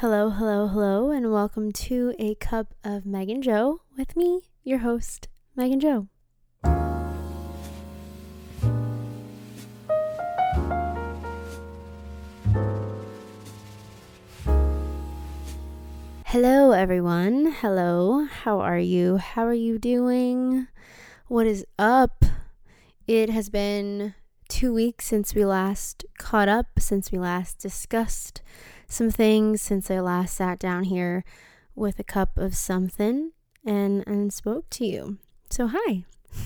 Hello, hello, hello, and welcome to A Cup of Megan Joe with me, your host, Megan Joe. Hello, everyone. Hello. How are you? How are you doing? What is up? It has been two weeks since we last caught up, since we last discussed some things since I last sat down here with a cup of something and and spoke to you. So hi.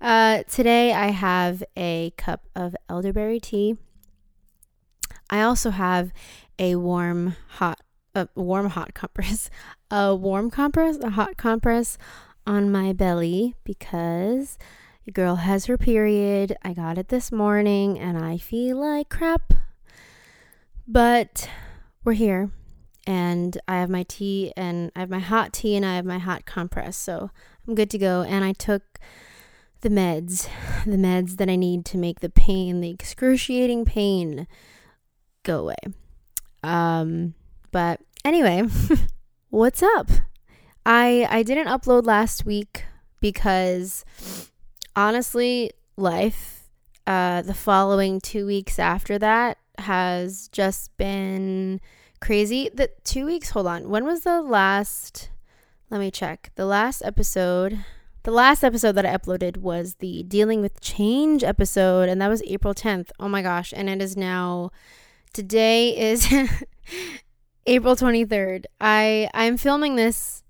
Uh, today I have a cup of elderberry tea. I also have a warm hot a warm hot compress, a warm compress, a hot compress on my belly because the girl has her period. I got it this morning and I feel like crap. But we're here and I have my tea and I have my hot tea and I have my hot compress. So I'm good to go. And I took the meds, the meds that I need to make the pain, the excruciating pain go away. Um, but anyway, what's up? I I didn't upload last week because honestly, life uh the following 2 weeks after that has just been crazy. The two weeks, hold on. When was the last? Let me check. The last episode. The last episode that I uploaded was the dealing with change episode, and that was April 10th. Oh my gosh. And it is now, today is April 23rd. I, I'm filming this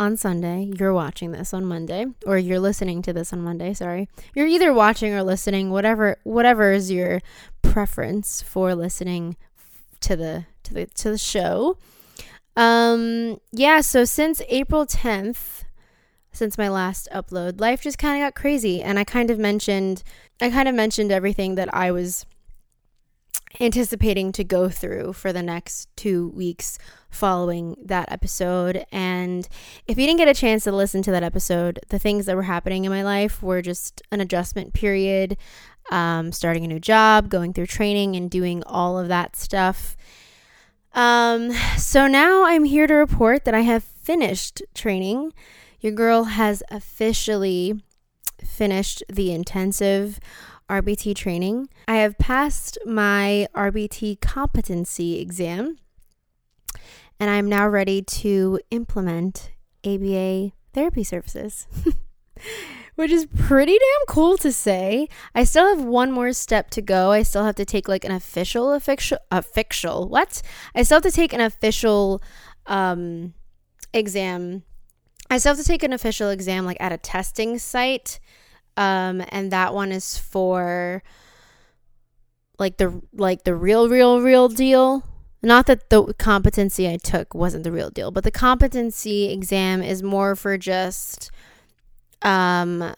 on Sunday. You're watching this on Monday or you're listening to this on Monday, sorry. You're either watching or listening, whatever whatever is your preference for listening to the to the to the show. Um yeah, so since April 10th, since my last upload, life just kind of got crazy and I kind of mentioned I kind of mentioned everything that I was anticipating to go through for the next two weeks following that episode. And if you didn't get a chance to listen to that episode, the things that were happening in my life were just an adjustment period, um, starting a new job, going through training, and doing all of that stuff. Um, so now I'm here to report that I have finished training. Your girl has officially finished the intensive RBT training. I have passed my RBT competency exam and I'm now ready to implement ABA therapy services. Which is pretty damn cool to say. I still have one more step to go. I still have to take like an official official official what? I still have to take an official um exam. I still have to take an official exam like at a testing site um, and that one is for like the like the real real real deal. Not that the competency I took wasn't the real deal, but the competency exam is more for just um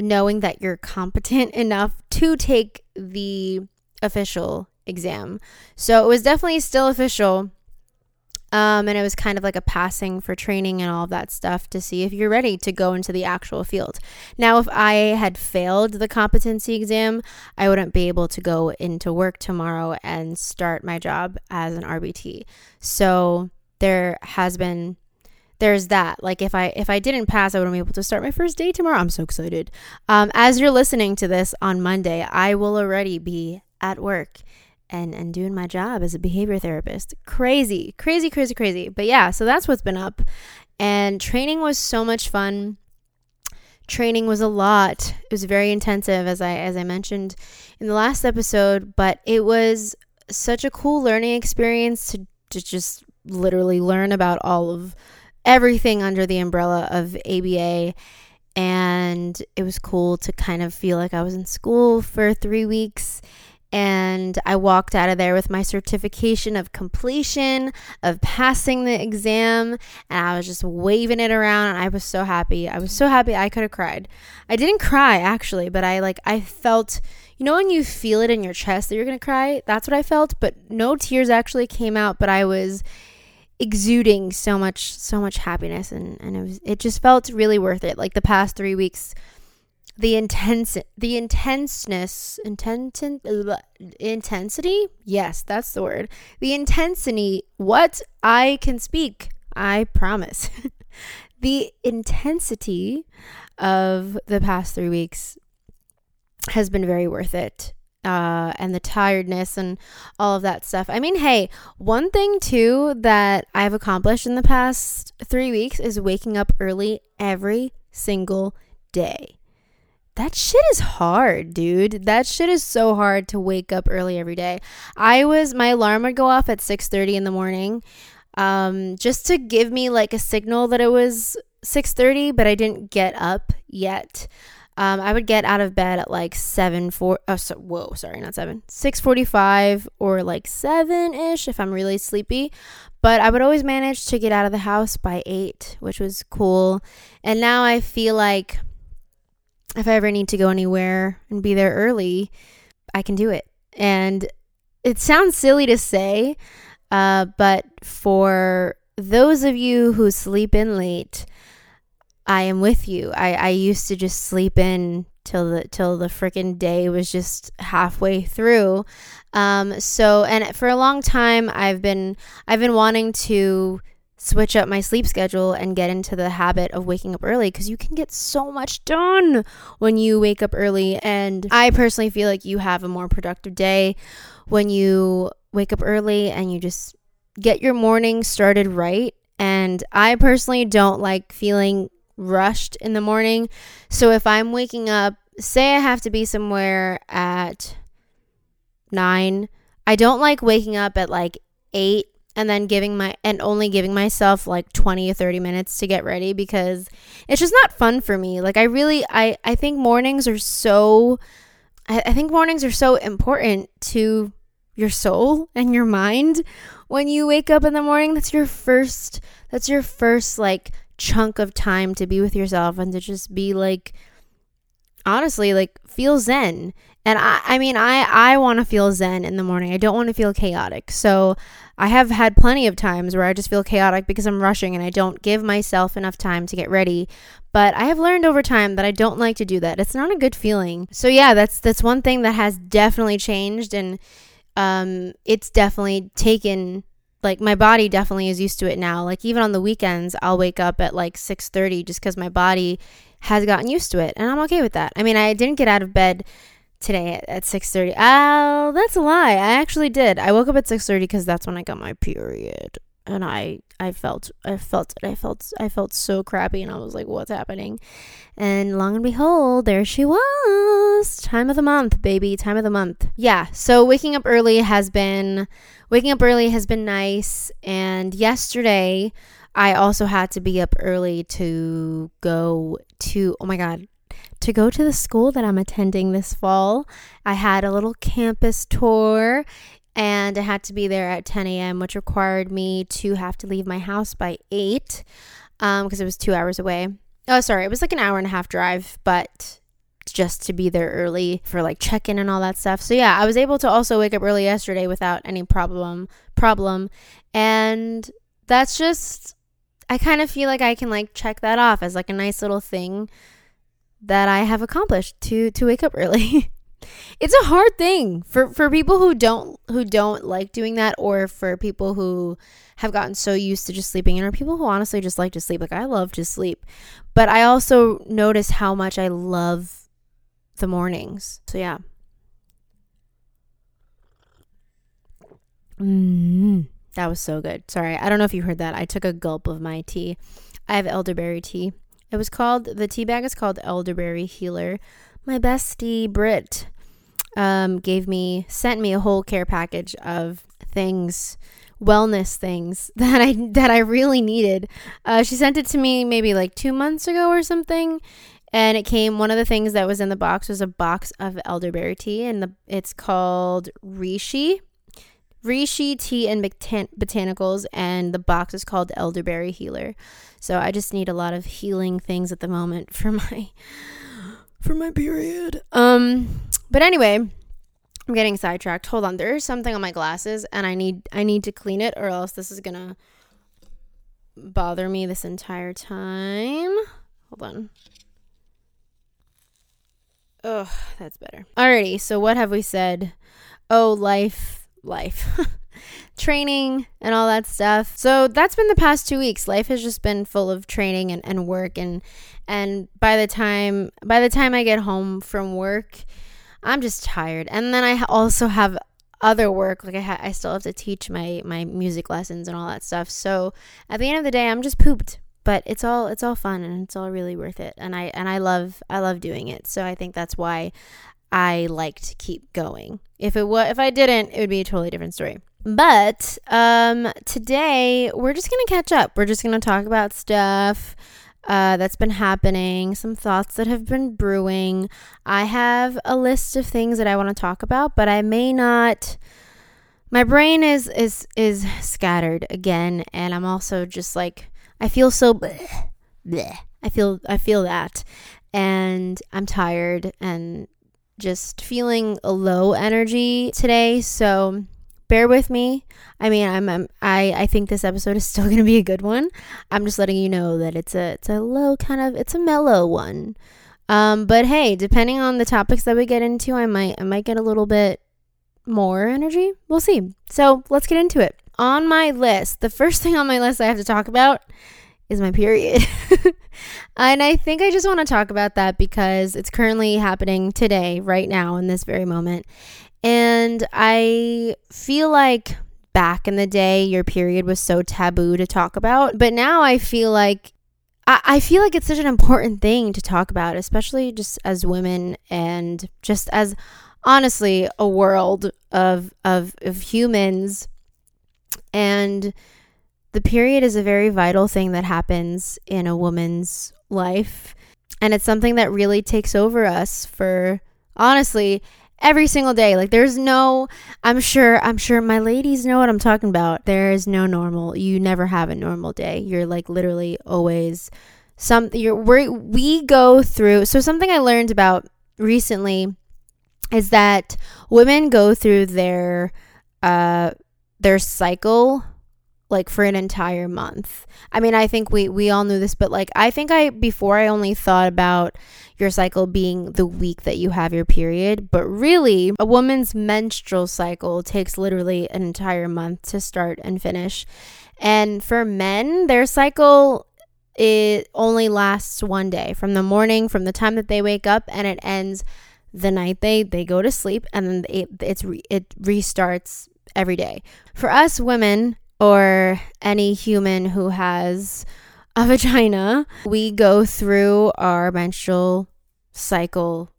knowing that you're competent enough to take the official exam. So it was definitely still official, um, and it was kind of like a passing for training and all of that stuff to see if you're ready to go into the actual field. Now, if I had failed the competency exam, I wouldn't be able to go into work tomorrow and start my job as an RBT. So there has been there's that like if i if i didn't pass i wouldn't be able to start my first day tomorrow i'm so excited um, as you're listening to this on monday i will already be at work and and doing my job as a behavior therapist. Crazy, crazy, crazy, crazy. But yeah, so that's what's been up. And training was so much fun. Training was a lot. It was very intensive as I as I mentioned in the last episode, but it was such a cool learning experience to, to just literally learn about all of everything under the umbrella of ABA and it was cool to kind of feel like I was in school for 3 weeks and I walked out of there with my certification of completion, of passing the exam, and I was just waving it around and I was so happy. I was so happy I could have cried. I didn't cry actually, but I like I felt you know when you feel it in your chest that you're going to cry? That's what I felt, but no tears actually came out, but I was exuding so much so much happiness and and it was it just felt really worth it. Like the past 3 weeks the intense the intenseness intent intensity yes that's the word the intensity what i can speak i promise the intensity of the past three weeks has been very worth it uh, and the tiredness and all of that stuff. I mean, hey, one thing too that I've accomplished in the past three weeks is waking up early every single day. Shit is hard, dude. That shit is so hard to wake up early every day. I was my alarm would go off at 6:30 in the morning. Um, just to give me like a signal that it was 6:30, but I didn't get up yet. Um, I would get out of bed at like seven four. Oh, so, whoa, sorry, not seven. Six forty-five or like seven ish if I'm really sleepy. But I would always manage to get out of the house by eight, which was cool. And now I feel like if I ever need to go anywhere and be there early, I can do it. And it sounds silly to say, uh, but for those of you who sleep in late, I am with you. I, I used to just sleep in till the till the freaking day was just halfway through. Um, so and for a long time I've been I've been wanting to switch up my sleep schedule and get into the habit of waking up early because you can get so much done when you wake up early. And I personally feel like you have a more productive day when you wake up early and you just get your morning started right. And I personally don't like feeling rushed in the morning. So if I'm waking up, say I have to be somewhere at nine, I don't like waking up at like eight and then giving my and only giving myself like 20 or 30 minutes to get ready because it's just not fun for me. Like i really i i think mornings are so I, I think mornings are so important to your soul and your mind. When you wake up in the morning that's your first that's your first like chunk of time to be with yourself and to just be like honestly like feel zen and i i mean i i want to feel zen in the morning. I don't want to feel chaotic. So i have had plenty of times where i just feel chaotic because i'm rushing and i don't give myself enough time to get ready. But i have learned over time that i don't like to do that. It's not a good feeling. So yeah that's that's one thing that has definitely changed and um it's definitely taken like my body definitely is used to it now. Like even on the weekends i'll wake up at like 6.30 just because my body has gotten used to it and i'm okay with that. I mean i didn't get out of bed today at, at 6.30 oh that's a lie. I actually did. I woke up at 6.30 because that's when i got my period. And I I felt I felt I felt I felt so crappy and I was like what's happening? And long and behold there she was. Time of the month baby. Time of the month. Yeah so waking up early has been waking up early has been nice. And yesterday I also had to be up early to go to oh my god to go to the school that I'm attending this fall. I had a little campus tour and I had to be there at 10 a.m., which required me to have to leave my house by 8 because um, it was two hours away. Oh, sorry, it was like an hour and a half drive, but just to be there early for like check-in and all that stuff. So yeah, I was able to also wake up early yesterday without any problem problem and that's just I kind of feel like I can like check that off as like a nice little thing that I have accomplished to to wake up early. it's a hard thing for for people who don't who don't like doing that or for people who have gotten so used to just sleeping and or people who honestly just like to sleep. Like I love to sleep but I also notice how much I love the mornings. So yeah. Mm, that was so good. Sorry. I don't know if you heard that. I took a gulp of my tea. I have elderberry tea it was called the tea bag is called elderberry healer my bestie Brit um, gave me sent me a whole care package of things wellness things that I that I really needed. Uh, she sent it to me maybe like two months ago or something, and it came. One of the things that was in the box was a box of elderberry tea, and the it's called Reishi, Reishi tea and botan- botanicals, and the box is called Elderberry Healer. So I just need a lot of healing things at the moment for my for my period. Um, but anyway, I'm getting sidetracked. Hold on, there's something on my glasses, and I need I need to clean it, or else this is gonna bother me this entire time. Hold on. Oh, that's better. Alrighty, so what have we said? Oh, life, life. training and all that stuff. So that's been the past two weeks. Life has just been full of training and, and work and and by the time by the time I get home from work, I'm just tired. And then I also have other work like I ha- I still have to teach my my music lessons and all that stuff. So at the end of the day, I'm just pooped but it's all it's all fun and it's all really worth it and i and i love i love doing it so i think that's why i like to keep going if it was if i didn't it would be a totally different story but um today we're just gonna catch up we're just gonna talk about stuff uh, that's been happening, some thoughts that have been brewing. I have a list of things that I want to talk about, but I may not. My brain is is is scattered again, and I'm also just like I feel so bleh, bleh. I feel I feel that and I'm tired and just feeling a low energy today, so bear with me. I mean, I'm, I'm I I think this episode is still to be a good one. I'm just letting you know that it's a it's a low kind of it's a mellow one. Um, but hey, depending on the topics that we get into, I might I might get a little bit more energy. We'll see. So, let's get into it on my list, the first thing on my list I have to talk about is my period. and I think I just want to talk about that because it's currently happening today, right now, in this very moment. And I feel like back in the day, your period was so taboo to talk about. But now I feel like I, feel like it's such an important thing to talk about, especially just as women and just as honestly a world of of, of humans and the period is a very vital thing that happens in a woman's life. And it's something that really takes over us for honestly every single day. Like there's no I'm sure I'm sure my ladies know what I'm talking about. There is no normal. You never have a normal day. You're like literally always some you're we we go through so something I learned about recently is that women go through their uh their cycle like for an entire month. I mean, I think we we all knew this, but like I think I before I only thought about your cycle being the week that you have your period, but really a woman's menstrual cycle takes literally an entire month to start and finish. And for men, their cycle it only lasts one day from the morning from the time that they wake up and it ends the night they they go to sleep and then it it's it restarts every day. For us women, or any human who has a vagina, we go through our menstrual cycle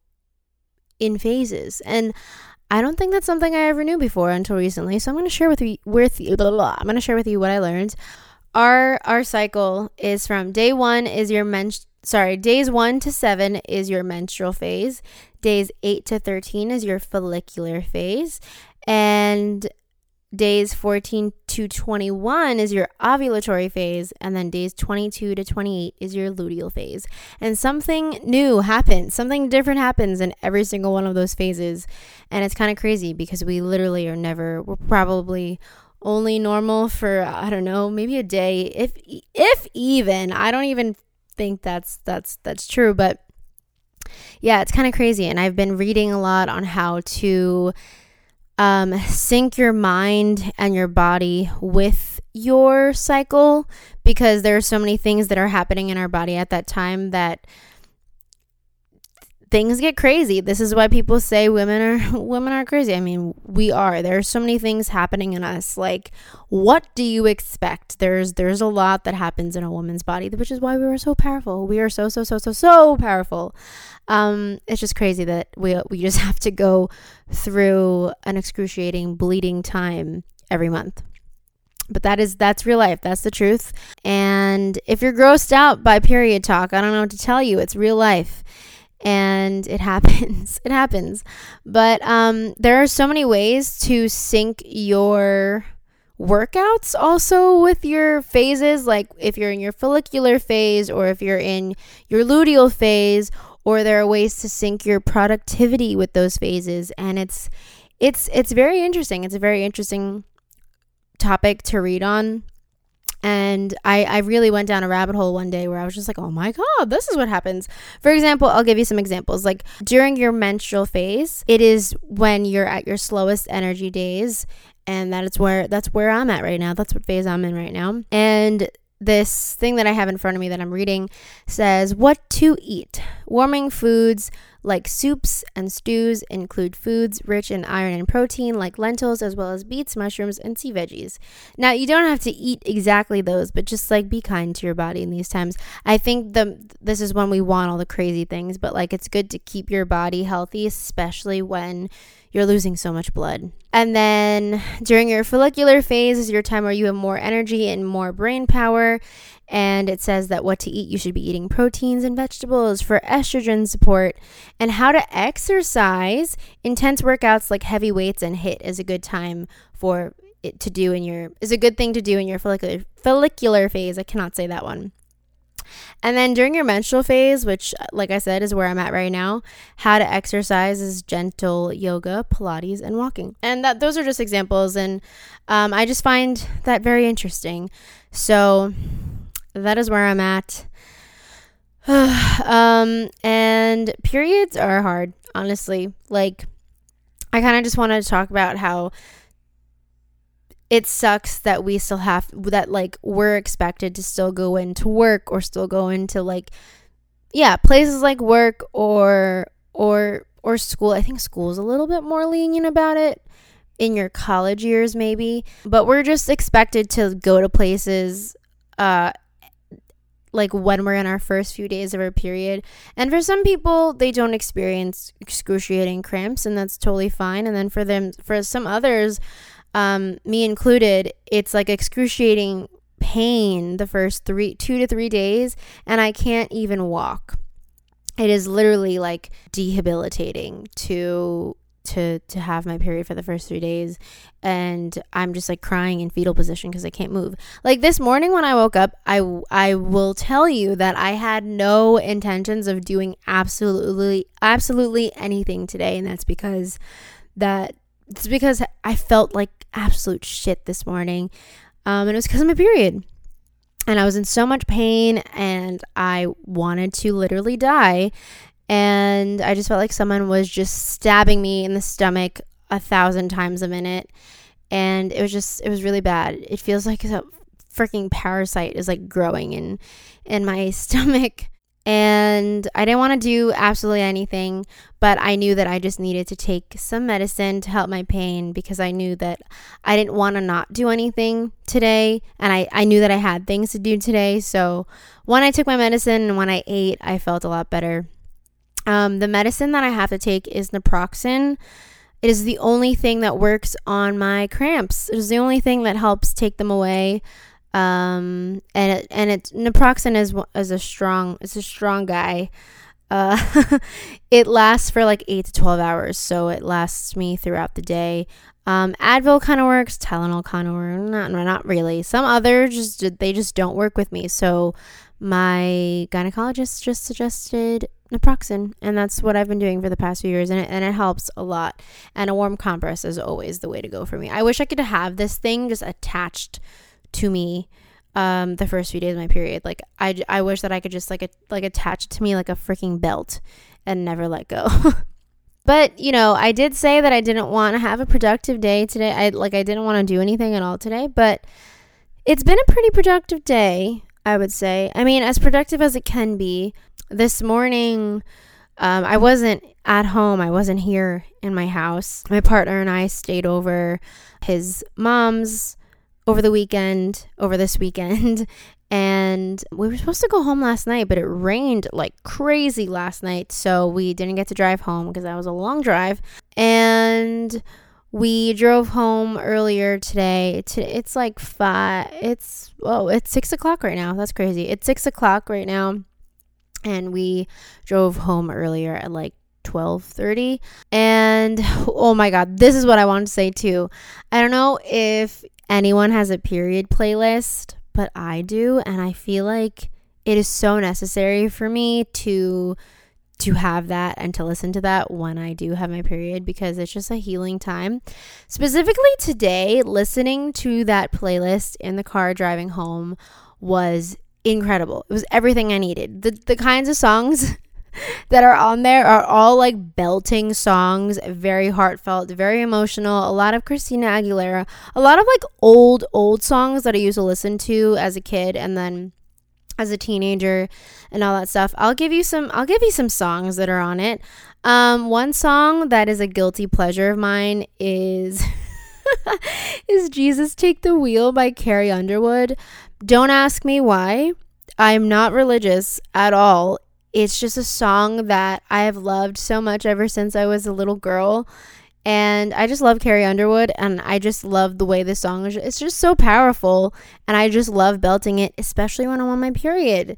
in phases. And I don't think that's something I ever knew before until recently. So I'm going to share with you with you blah, blah, blah. I'm going to share with you what I learned. Our our cycle is from day 1 is your men sorry, days 1 to 7 is your menstrual phase. Days 8 to 13 is your follicular phase. And Days 14 to 21 is your ovulatory phase, and then days 22 to 28 is your luteal phase. And something new happens, something different happens in every single one of those phases. And it's kind of crazy because we literally are never, we're probably only normal for I don't know, maybe a day, if if even. I don't even think that's that's that's true, but yeah, it's kind of crazy. And I've been reading a lot on how to um, sync your mind and your body with your cycle because there are so many things that are happening in our body at that time that things get crazy. This is why people say women are women are crazy. I mean, we are. There are so many things happening in us. Like, what do you expect? There's there's a lot that happens in a woman's body, which is why we are so powerful. We are so so so so so powerful. Um, it's just crazy that we we just have to go through an excruciating bleeding time every month but that is that's real life that's the truth and if you're grossed out by period talk i don't know what to tell you it's real life and it happens it happens. But um, there are so many ways to sync your workouts also with your phases like if you're in your follicular phase or if you're in your luteal phase or there are ways to sync your productivity with those phases. And it's it's it's very interesting. It's a very interesting topic to read on And I, I really went down a rabbit hole one day where I was just like, oh my God, this is what happens. For example, I'll give you some examples. Like during your menstrual phase, it is when you're at your slowest energy days. And that is where that's where I'm at right now. That's what phase I'm in right now. And this thing that I have in front of me that I'm reading says what to eat. Warming foods like soups and stews include foods rich in iron and protein like lentils as well as beets, mushrooms, and sea veggies. Now, you don't have to eat exactly those, but just like be kind to your body in these times. I think the this is when we want all the crazy things, but like it's good to keep your body healthy, especially when you're losing so much blood. And then during your follicular phase is your time where you have more energy and more brain power. And it says that what to eat, you should be eating proteins and vegetables for estrogen support. And how to exercise, intense workouts like heavy weights and HIIT is a good time for it to do in your is a good thing to do in your follicular follicular phase. I cannot say that one. And then during your menstrual phase, which, like I said, is where I'm at right now, how to exercise is gentle yoga, Pilates, and walking. And that those are just examples, and um, I just find that very interesting. So that is where I'm at. um, and periods are hard, honestly. Like, I kind of just wanted to talk about how it sucks that we still have that like we're expected to still go into work or still go into like yeah places like work or or or school i think school is a little bit more lenient about it in your college years maybe but we're just expected to go to places uh like when we're in our first few days of our period. And for some people, they don't experience excruciating cramps, and that's totally fine. And then for them, for some others, um, me included, it's like excruciating pain the first three, two to three days, and I can't even walk. It is literally like debilitating to to to have my period for the first 3 days and I'm just like crying in fetal position cuz I can't move. Like this morning when I woke up, I I will tell you that I had no intentions of doing absolutely absolutely anything today and that's because that it's because I felt like absolute shit this morning. Um, and it was because of my period. And I was in so much pain and I wanted to literally die. And I just felt like someone was just stabbing me in the stomach a thousand times a minute. And it was just, it was really bad. It feels like a freaking parasite is like growing in in my stomach and I didn't want to do absolutely anything, but I knew that I just needed to take some medicine to help my pain because I knew that I didn't want to not do anything today. And I, I knew that I had things to do today. So when I took my medicine and when I ate, I felt a lot better. Um, the medicine that I have to take is naproxen. It is the only thing that works on my cramps. It is the only thing that helps take them away. Um, and it, and it naproxen is is a strong it's a strong guy. Uh, it lasts for like eight to twelve hours, so it lasts me throughout the day. Um, Advil kind of works, Tylenol kind of works, not not really. Some others just they just don't work with me. So my gynecologist just suggested naproxen, and that's what I've been doing for the past few years, and it, and it helps a lot. And a warm compress is always the way to go for me. I wish I could have this thing just attached to me um, the first few days of my period. Like I, I wish that I could just like a, like attach it to me like a freaking belt and never let go. but you know, I did say that I didn't want to have a productive day today. I like I didn't want to do anything at all today, but it's been a pretty productive day. I would say. I mean, as productive as it can be. This morning, um, I wasn't at home. I wasn't here in my house. My partner and I stayed over his mom's over the weekend, over this weekend, and we were supposed to go home last night, but it rained like crazy last night, so we didn't get to drive home because that was a long drive. And we drove home earlier today. It's like five. It's oh, it's six o'clock right now. That's crazy. It's six o'clock right now, and we drove home earlier at like 12:30 and oh my god this is what i wanted to say too i don't know if anyone has a period playlist, but I do. And I feel like it is so necessary for me to to have that and to listen to that when I do have my period because it's just a healing time. Specifically today, listening to that playlist in the car driving home was incredible. It was everything I needed. The the kinds of songs that are on there are all like belting songs, very heartfelt, very emotional. A lot of Christina Aguilera, a lot of like old old songs that I used to listen to as a kid and then as a teenager and all that stuff. I'll give you some I'll give you some songs that are on it. Um one song that is a guilty pleasure of mine is is Jesus Take the Wheel by Carrie Underwood. Don't ask me why. I'm not religious at all. It's just a song that I have loved so much ever since I was a little girl. And I just love Carrie Underwood, and I just love the way this song is. It's just so powerful, and I just love belting it, especially when I'm on my period.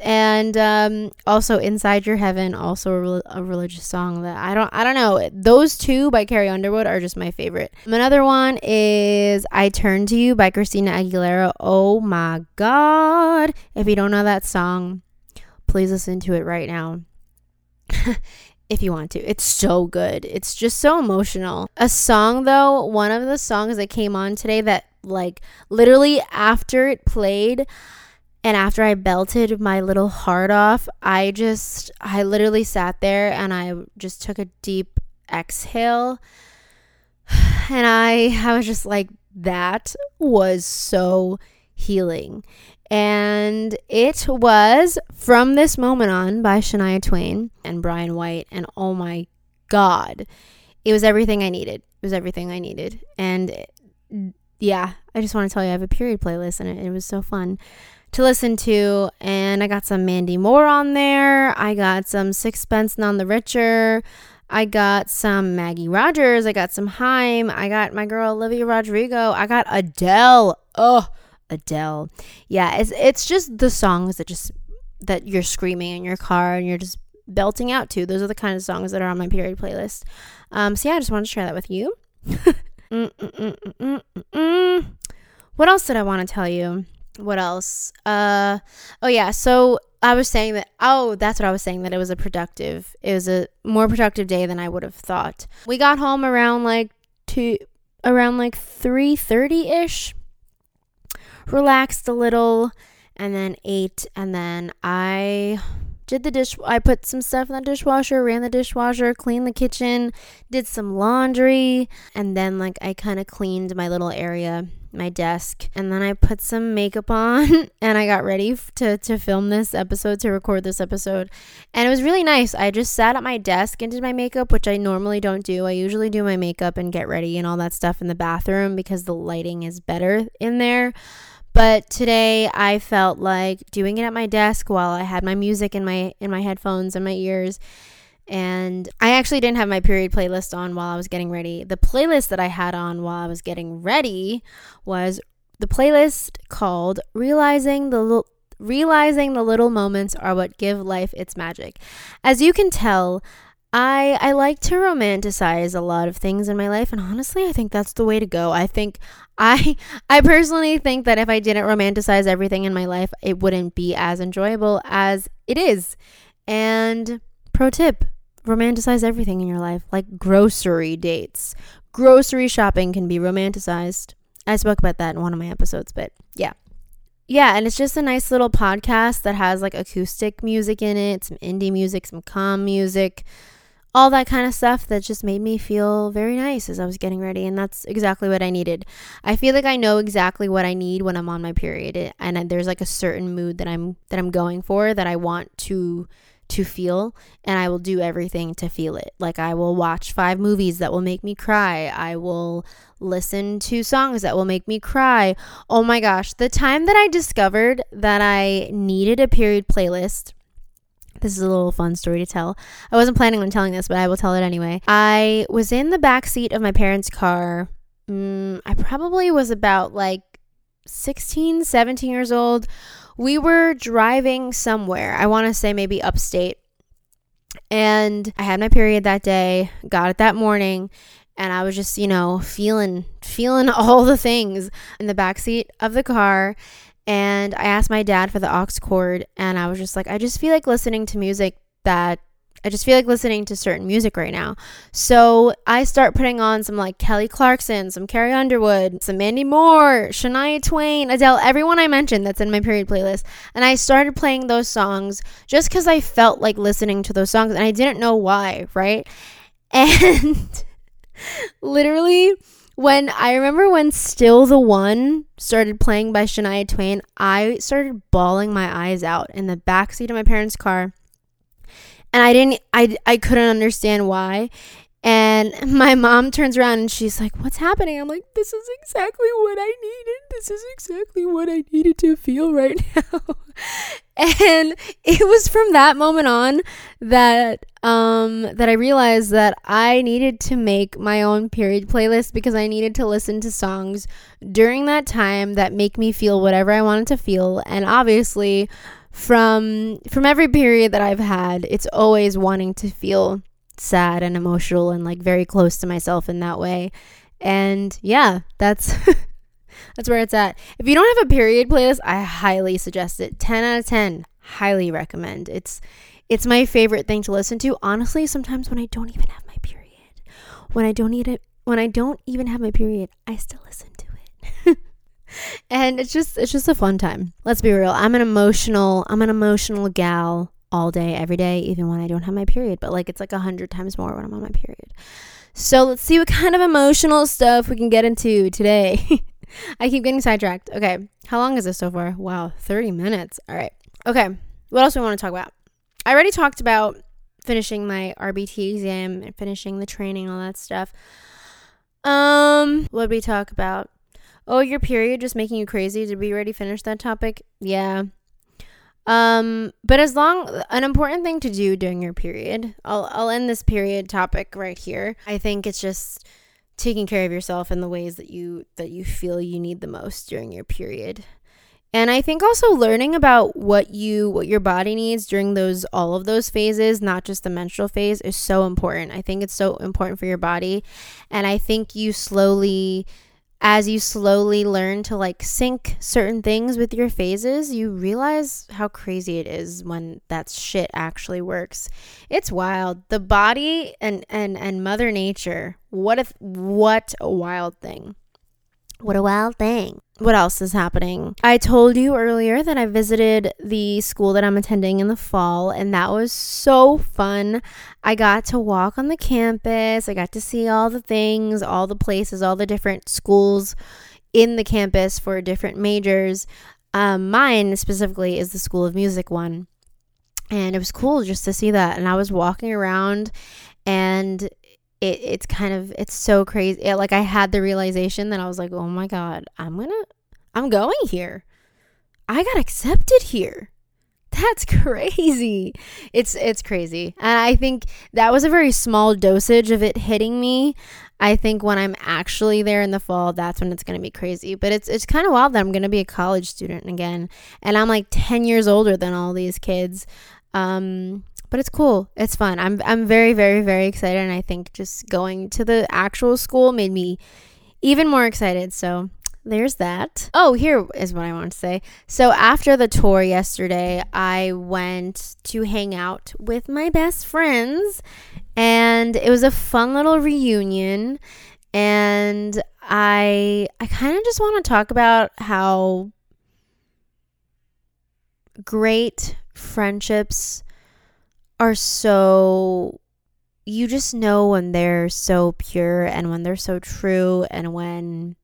And um, also, "Inside Your Heaven," also a, a, religious song that I don't, I don't know. Those two by Carrie Underwood are just my favorite. Another one is "I Turn to You" by Christina Aguilera. Oh my God! If you don't know that song, please listen to it right now. if you want to. It's so good. It's just so emotional. A song though, one of the songs that came on today that like literally after it played and after I belted my little heart off, I just I literally sat there and I just took a deep exhale and I I was just like that was so healing. And it was From This Moment On by Shania Twain and Bryan White. And oh my God, it was everything I needed. It was everything I needed. And yeah, I just want to tell you, I have a period playlist and it, it was so fun to listen to. And I got some Mandy Moore on there. I got some Sixpence None the Richer. I got some Maggie Rogers. I got some Haim. I got my girl Olivia Rodrigo. I got Adele. Oh, Adele. Yeah, it's it's just the songs that just that you're screaming in your car and you're just belting out to. Those are the kind of songs that are on my period playlist. Um, so yeah, I just wanted to share that with you. mm, mm, mm, what else did I want to tell you? What else? Uh, oh yeah. So I was saying that. Oh, that's what I was saying. That it was a productive. It was a more productive day than I would have thought. We got home around like two, around like three thirty ish relaxed a little and then ate and then I did the dish I put some stuff in the dishwasher, ran the dishwasher, cleaned the kitchen, did some laundry, and then like I kind of cleaned my little area, my desk, and then I put some makeup on and I got ready to to film this episode to record this episode. And it was really nice. I just sat at my desk and did my makeup, which I normally don't do. I usually do my makeup and get ready and all that stuff in the bathroom because the lighting is better in there. But today I felt like doing it at my desk while I had my music in my in my headphones and my ears. And I actually didn't have my period playlist on while I was getting ready. The playlist that I had on while I was getting ready was the playlist called Realizing the L- Realizing the Little Moments Are What Give Life Its Magic. As you can tell, I I like to romanticize a lot of things in my life and honestly I think that's the way to go. I think I I personally think that if I didn't romanticize everything in my life, it wouldn't be as enjoyable as it is. And pro tip, romanticize everything in your life, like grocery dates. Grocery shopping can be romanticized. I spoke about that in one of my episodes, but yeah. Yeah, and it's just a nice little podcast that has like acoustic music in it, some indie music, some calm music all that kind of stuff that just made me feel very nice as I was getting ready. And that's exactly what I needed. I feel like I know exactly what I need when I'm on my period. Eh, and there's like a certain mood that I'm, that I'm going for that I want to, to feel. And I will do everything to feel it. Like I will watch five movies that will make me cry. I will listen to songs that will make me cry. Oh my gosh. The time that I discovered that I needed a period playlist this is a little fun story to tell. I wasn't planning on telling this, but I will tell it anyway. I was in the back seat of my parents' car. Mm, I probably was about like 16, 17 years old. We were driving somewhere. I want to say maybe upstate. And I had my period that day, got it that morning, and I was just, you know, feeling feeling all the things in the back seat of the car and I asked my dad for the aux cord, and I was just like, I just feel like listening to music that I just feel like listening to certain music right now. So I start putting on some like Kelly Clarkson, some Carrie Underwood, some Mandy Moore, Shania Twain, Adele, everyone I mentioned that's in my period playlist. And I started playing those songs just because I felt like listening to those songs and I didn't know why, right? And literally, when I remember when Still the One started playing by Shania Twain, I started bawling my eyes out in the backseat of my parents' car and I didn't I I couldn't understand why. And my mom turns around and she's like, "What's happening?" I'm like, "This is exactly what I needed. This is exactly what I needed to feel right now." and it was from that moment on that um that I realized that I needed to make my own period playlist because I needed to listen to songs during that time that make me feel whatever I wanted to feel. And obviously, from from every period that I've had, it's always wanting to feel sad and emotional and like very close to myself in that way. And yeah, that's that's where it's at. If you don't have a period playlist, I highly suggest it. 10 out of 10. Highly recommend. It's it's my favorite thing to listen to. Honestly, sometimes when I don't even have my period, when I don't need it, when I don't even have my period, I still listen to it. and it's just it's just a fun time. Let's be real. I'm an emotional I'm an emotional gal all day, every day, even when I don't have my period. But like it's like a hundred times more when I'm on my period. So let's see what kind of emotional stuff we can get into today. I keep getting sidetracked. Okay, how long is this so far? Wow, 30 minutes. All right. Okay, what else do we want to talk about? I already talked about finishing my RBT exam and finishing the training, all that stuff. Um, what did we talk about? Oh, your period just making you crazy. Did we already finish that topic? Yeah. Um, but as long an important thing to do during your period, I'll I'll end this period topic right here. I think it's just taking care of yourself in the ways that you that you feel you need the most during your period. And I think also learning about what you what your body needs during those all of those phases, not just the menstrual phase, is so important. I think it's so important for your body. And I think you slowly as you slowly learn to like sync certain things with your phases, you realize how crazy it is when that shit actually works. It's wild. The body and and and mother nature. What if what a wild thing. What a wild thing. What else is happening? I told you earlier that I visited the school that I'm attending in the fall, and that was so fun. I got to walk on the campus, I got to see all the things, all the places, all the different schools in the campus for different majors. Um, mine specifically is the School of Music one. And it was cool just to see that. And I was walking around and it, it's kind of it's so crazy. It, like i had the realization that i was like oh my god i'm gonna i'm going here. I got accepted here. That's crazy. It's it's crazy. And i think that was a very small dosage of it hitting me. I think when i'm actually there in the fall that's when it's going to be crazy. But it's it's kind of wild that i'm going to be a college student again. And i'm like 10 years older than all these kids. Um but it's cool. It's fun. I'm I'm very very very excited and I think just going to the actual school made me even more excited. So there's that. Oh, here is what I want to say. So after the tour yesterday, I went to hang out with my best friends and it was a fun little reunion and I I kind of just want to talk about how great friendships are so you just know when they're so pure and when they're so true and when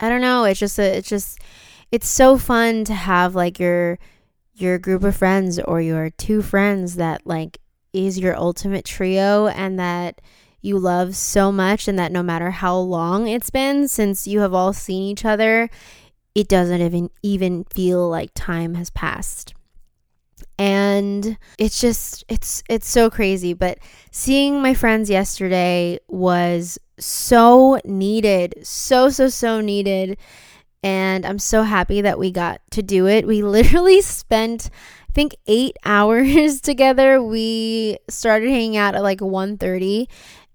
I don't know, it's just a, it's just it's so fun to have like your your group of friends or your two friends that like is your ultimate trio and that you love so much and that no matter how long it's been since you have all seen each other, it doesn't even even feel like time has passed and it's just it's it's so crazy. But seeing my friends yesterday was so needed so so so needed. And i'm so happy that we got to do it. We literally spent i think eight hours together. We started hanging out at like 1.30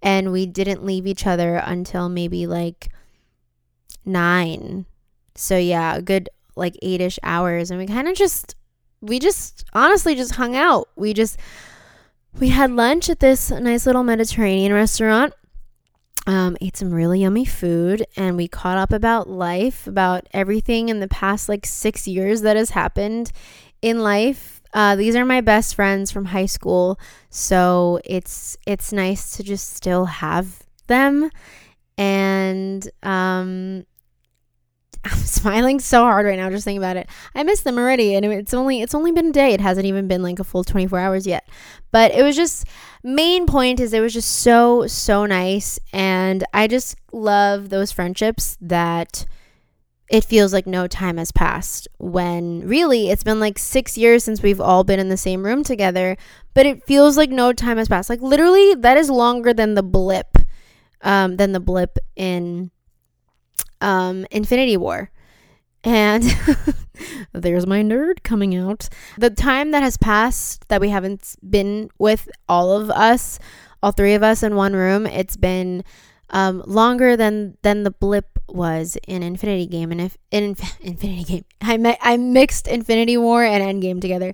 and we didn't leave each other until maybe like nine. So yeah a good like eight-ish hours. And we kind of just we just honestly just hung out. We just we had lunch at this nice little Mediterranean restaurant. Um, ate some really yummy food and we caught up about life, about everything in the past like six years that has happened in life. Uh, these are my best friends from high school, so it's it's nice to just still have them. And um, I'm smiling so hard right now just thinking about it. I miss them already and it's only it's only been a day. It hasn't even been like a full 24 hours yet. But it was just main point is it was just so so nice and I just love those friendships that it feels like no time has passed when really it's been like 6 years since we've all been in the same room together, but it feels like no time has passed. Like literally that is longer than the blip um than the blip in um, Infinity War. And there's my nerd coming out. The time that has passed that we haven't been with all of us, all three of us in one room, it's been um, longer than than the blip was in Infinity Game. And if in Infinity Game, I mi- I mixed Infinity War and Endgame together.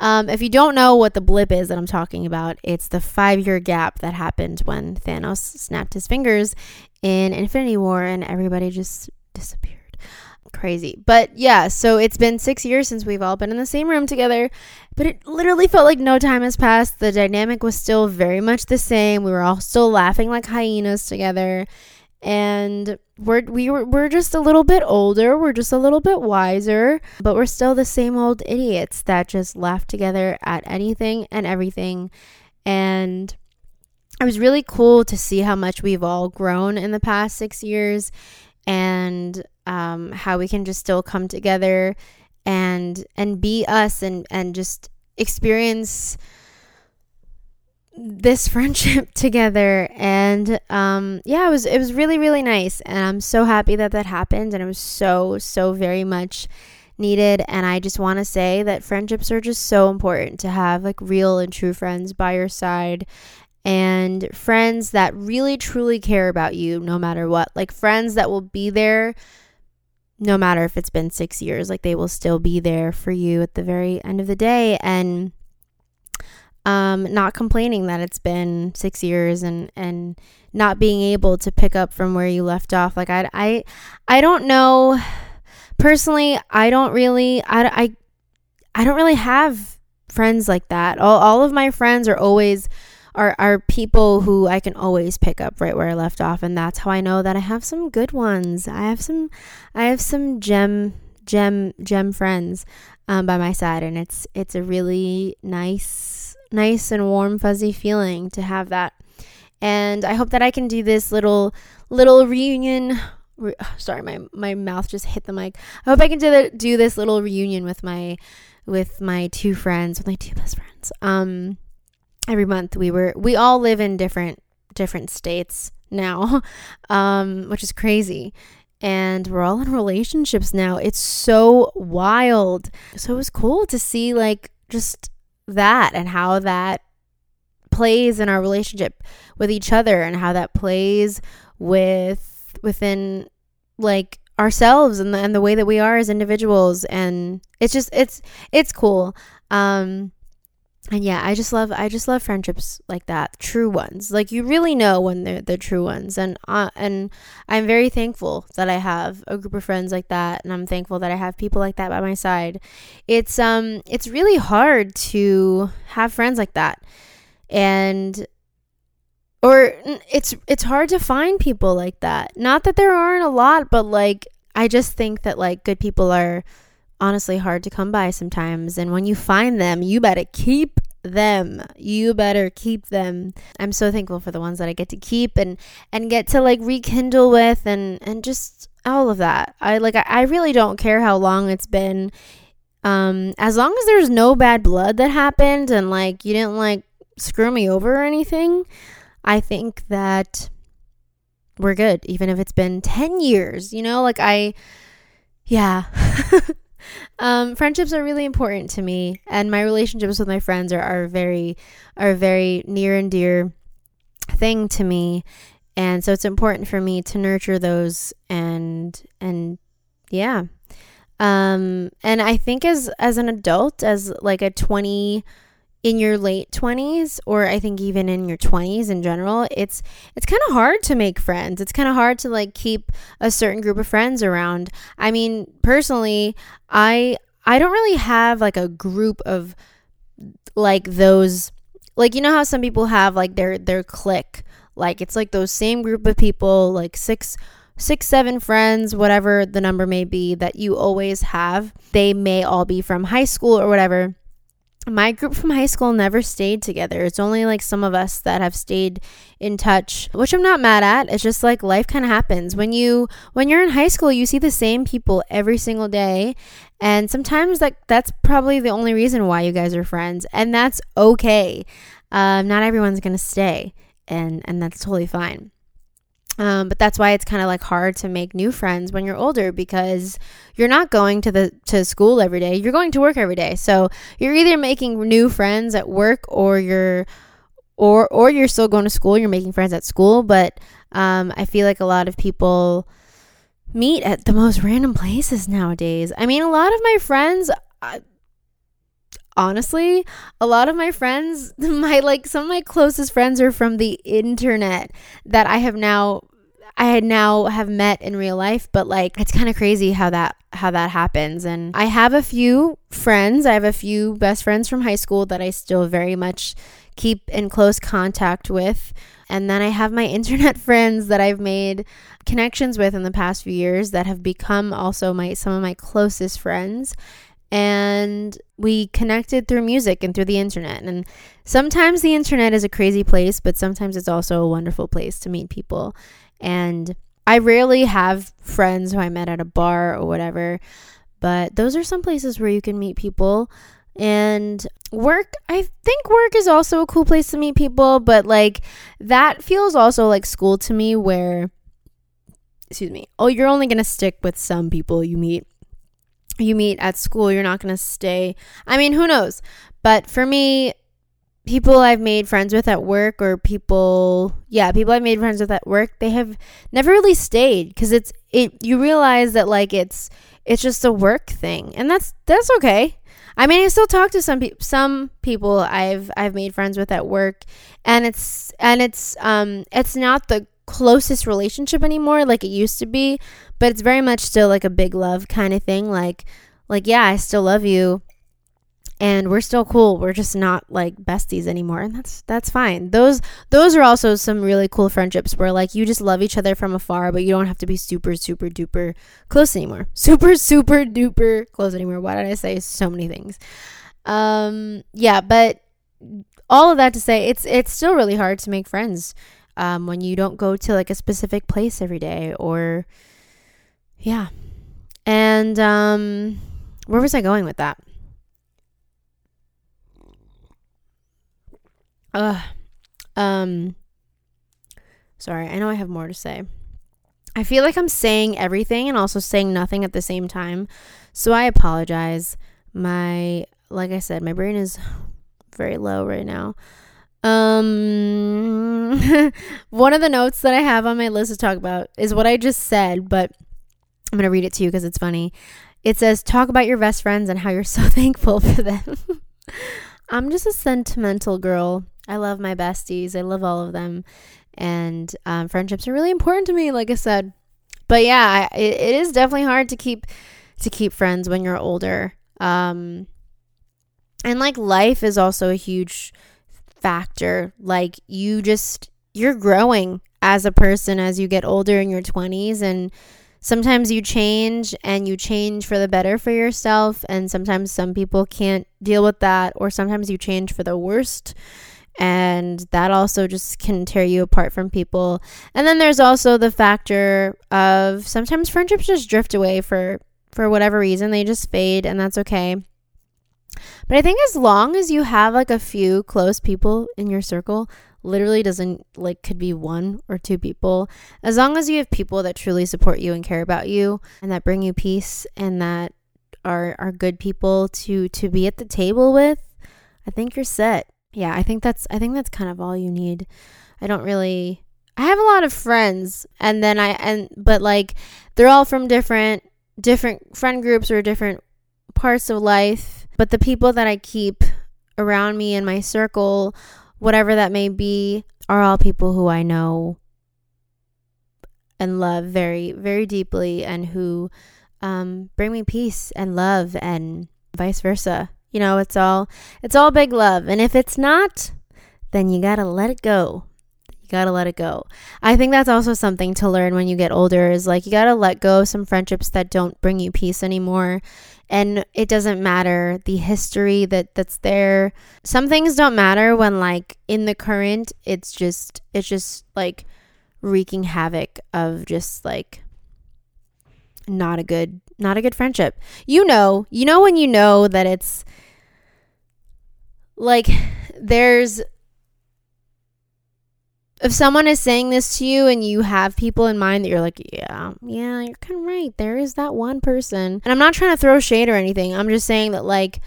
Um, if you don't know what the blip is that I'm talking about, it's the five year gap that happened when Thanos snapped his fingers in Infinity War and everybody just disappeared. Crazy. But yeah, so it's been six years since we've all been in the same room together, but it literally felt like no time has passed. The dynamic was still very much the same. We were all still laughing like hyenas together. And we're we were we're just a little bit older, we're just a little bit wiser, but we're still the same old idiots that just laugh together at anything and everything. And it was really cool to see how much we've all grown in the past six years and um, how we can just still come together and and be us and and just experience this friendship together. And um yeah it was it was really really nice. And i'm so happy that that happened. And it was so so very much needed. And i just want to say that friendships are just so important to have like real and true friends by your side and friends that really truly care about you no matter what. Like friends that will be there no matter if it's been 6 years, like they will still be there for you at the very end of the day and um not complaining that it's been 6 years and and not being able to pick up from where you left off. Like I I I don't know personally, I don't really I I I don't really have friends like that. All all of my friends are always are are people who I can always pick up right where I left off and that's how I know that I have some good ones. I have some I have some gem gem gem friends um, by my side and it's it's a really nice nice and warm fuzzy feeling to have that. And I hope that I can do this little little reunion re- sorry my my mouth just hit the mic. I hope I can do the, do this little reunion with my with my two friends, with my two best friends. Um every month we were we all live in different different states now um which is crazy. And we're all in relationships now. It's so wild. So it was cool to see like just that and how that plays in our relationship with each other and how that plays with within like ourselves and the, and the way that we are as individuals. And it's just it's it's cool. Um and yeah i just love i just love friendships like that true ones. Like you really know when they're the true ones. And uh, and i'm very thankful that i have a group of friends like that and i'm thankful that i have people like that by my side. It's um it's really hard to have friends like that. And or it's it's hard to find people like that. Not that there aren't a lot but like i just think that like good people are honestly hard to come by sometimes. And when you find them, you better keep them. You better keep them. I'm so thankful for the ones that I get to keep and and get to like rekindle with and and just all of that. I like I, really don't care how long it's been. Um as long as there's no bad blood that happened and like you didn't like screw me over or anything, I think that we're good even if it's been 10 years, you know? Like I yeah. um, friendships are really important to me, and my relationships with my friends are, are very are very near and dear thing to me, and so it's important for me to nurture those and and yeah. Um, and I think as as an adult, as like a twenty in your late 20s or I think even in your 20s in general, it's it's kind of hard to make friends. It's kind of hard to like keep a certain group of friends around. I mean, personally, I I don't really have like a group of like those like you know how some people have like their their clique. Like it's like those same group of people, like six six, seven friends, whatever the number may be, that you always have. They may all be from high school or whatever my group from high school never stayed together. It's only like some of us that have stayed in touch, which I'm not mad at. It's just like life kind of happens. When you when you're in high school, you see the same people every single day, and sometimes like that's probably the only reason why you guys are friends, and that's okay. Um, not everyone's gonna stay, and and that's totally fine. Um, but that's why it's kind of like hard to make new friends when you're older because you're not going to the to school every day. You're going to work every day. So you're either making new friends at work or you're or or you're still going to school. You're making friends at school. But um, I feel like a lot of people meet at the most random places nowadays. I mean, a lot of my friends. Uh, honestly, a lot of my friends, my like some of my closest friends are from the internet that I have now I had now have met in real life, but like it's kind of crazy how that how that happens. And I have a few friends. I have a few best friends from high school that I still very much keep in close contact with. And then I have my internet friends that I've made connections with in the past few years that have become also my some of my closest friends and we connected through music and through the internet. And sometimes the internet is a crazy place, but sometimes it's also a wonderful place to meet people. And I rarely have friends who I met at a bar or whatever, but those are some places where you can meet people. And work, I think work is also a cool place to meet people, but like that feels also like school to me where, excuse me, oh, you're only going to stick with some people you meet you meet at school, you're not going to stay. I mean, who knows? But for me, people I've made friends with at work or people, yeah, people I've made friends with at work, they have never really stayed cuz it's it you realize that like it's it's just a work thing. And that's that's okay. I mean, I still talk to some people some people I've I've made friends with at work and it's and it's um it's not the closest relationship anymore like it used to be, but it's very much still like a big love kind of thing. Like, like yeah, I still love you, and we're still cool. We're just not like besties anymore, and that's that's fine. Those those are also some really cool friendships where like you just love each other from afar, but you don't have to be super super duper close anymore. Super super duper close anymore. Why did I say so many things? Um, yeah, but all of that to say, it's it's still really hard to make friends um, when you don't go to like a specific place every day or yeah. And um, where was i going with that? Uh um sorry i know i have more to say. I feel like i'm saying everything and also saying nothing at the same time so i apologize. My like i said my brain is very low right now um, one of the notes that I have on my list to talk about is what I just said, but I'm going to read it to you because it's funny. It says, Talk about your best friends and how you're so thankful for them. I'm just a sentimental girl. I love my besties, I love all of them. And um, friendships are really important to me, like I said. But yeah, I, it, it is definitely hard to keep to keep friends when you're older. Um, and like life is also a huge factor. Like you just you're growing as a person as you get older in your 20s and sometimes you change and you change for the better for yourself and sometimes some people can't deal with that or sometimes you change for the worst and that also just can tear you apart from people. And then there's also the factor of sometimes friendships just drift away for for whatever reason. They just fade and that's okay. But I think as long as you have like a few close people in your circle, literally doesn't like could be one or two people. As long as you have people that truly support you and care about you and that bring you peace and that are are good people to to be at the table with, I think you're set. Yeah, I think that's I think that's kind of all you need. I don't really I have a lot of friends and then I and but like they're all from different different friend groups or different parts of life but the people that I keep around me in my circle, whatever that may be, are all people who I know and love very, very deeply and who um, bring me peace and love and vice versa. You know, it's all it's all big love. And if it's not, then you got to let it go. You got to let it go. I think that's also something to learn when you get older is like you got to let go of some friendships that don't bring you peace anymore. And it doesn't matter the history that that's there. Some things don't matter when like in the current it's just it's just like wreaking havoc of just like not a good not a good friendship. You know, you know when you know that it's like there's if someone is saying this to you and you have people in mind that you're like, yeah, yeah, you're kind of right. There is that one person. And I'm not trying to throw shade or anything. I'm just saying that like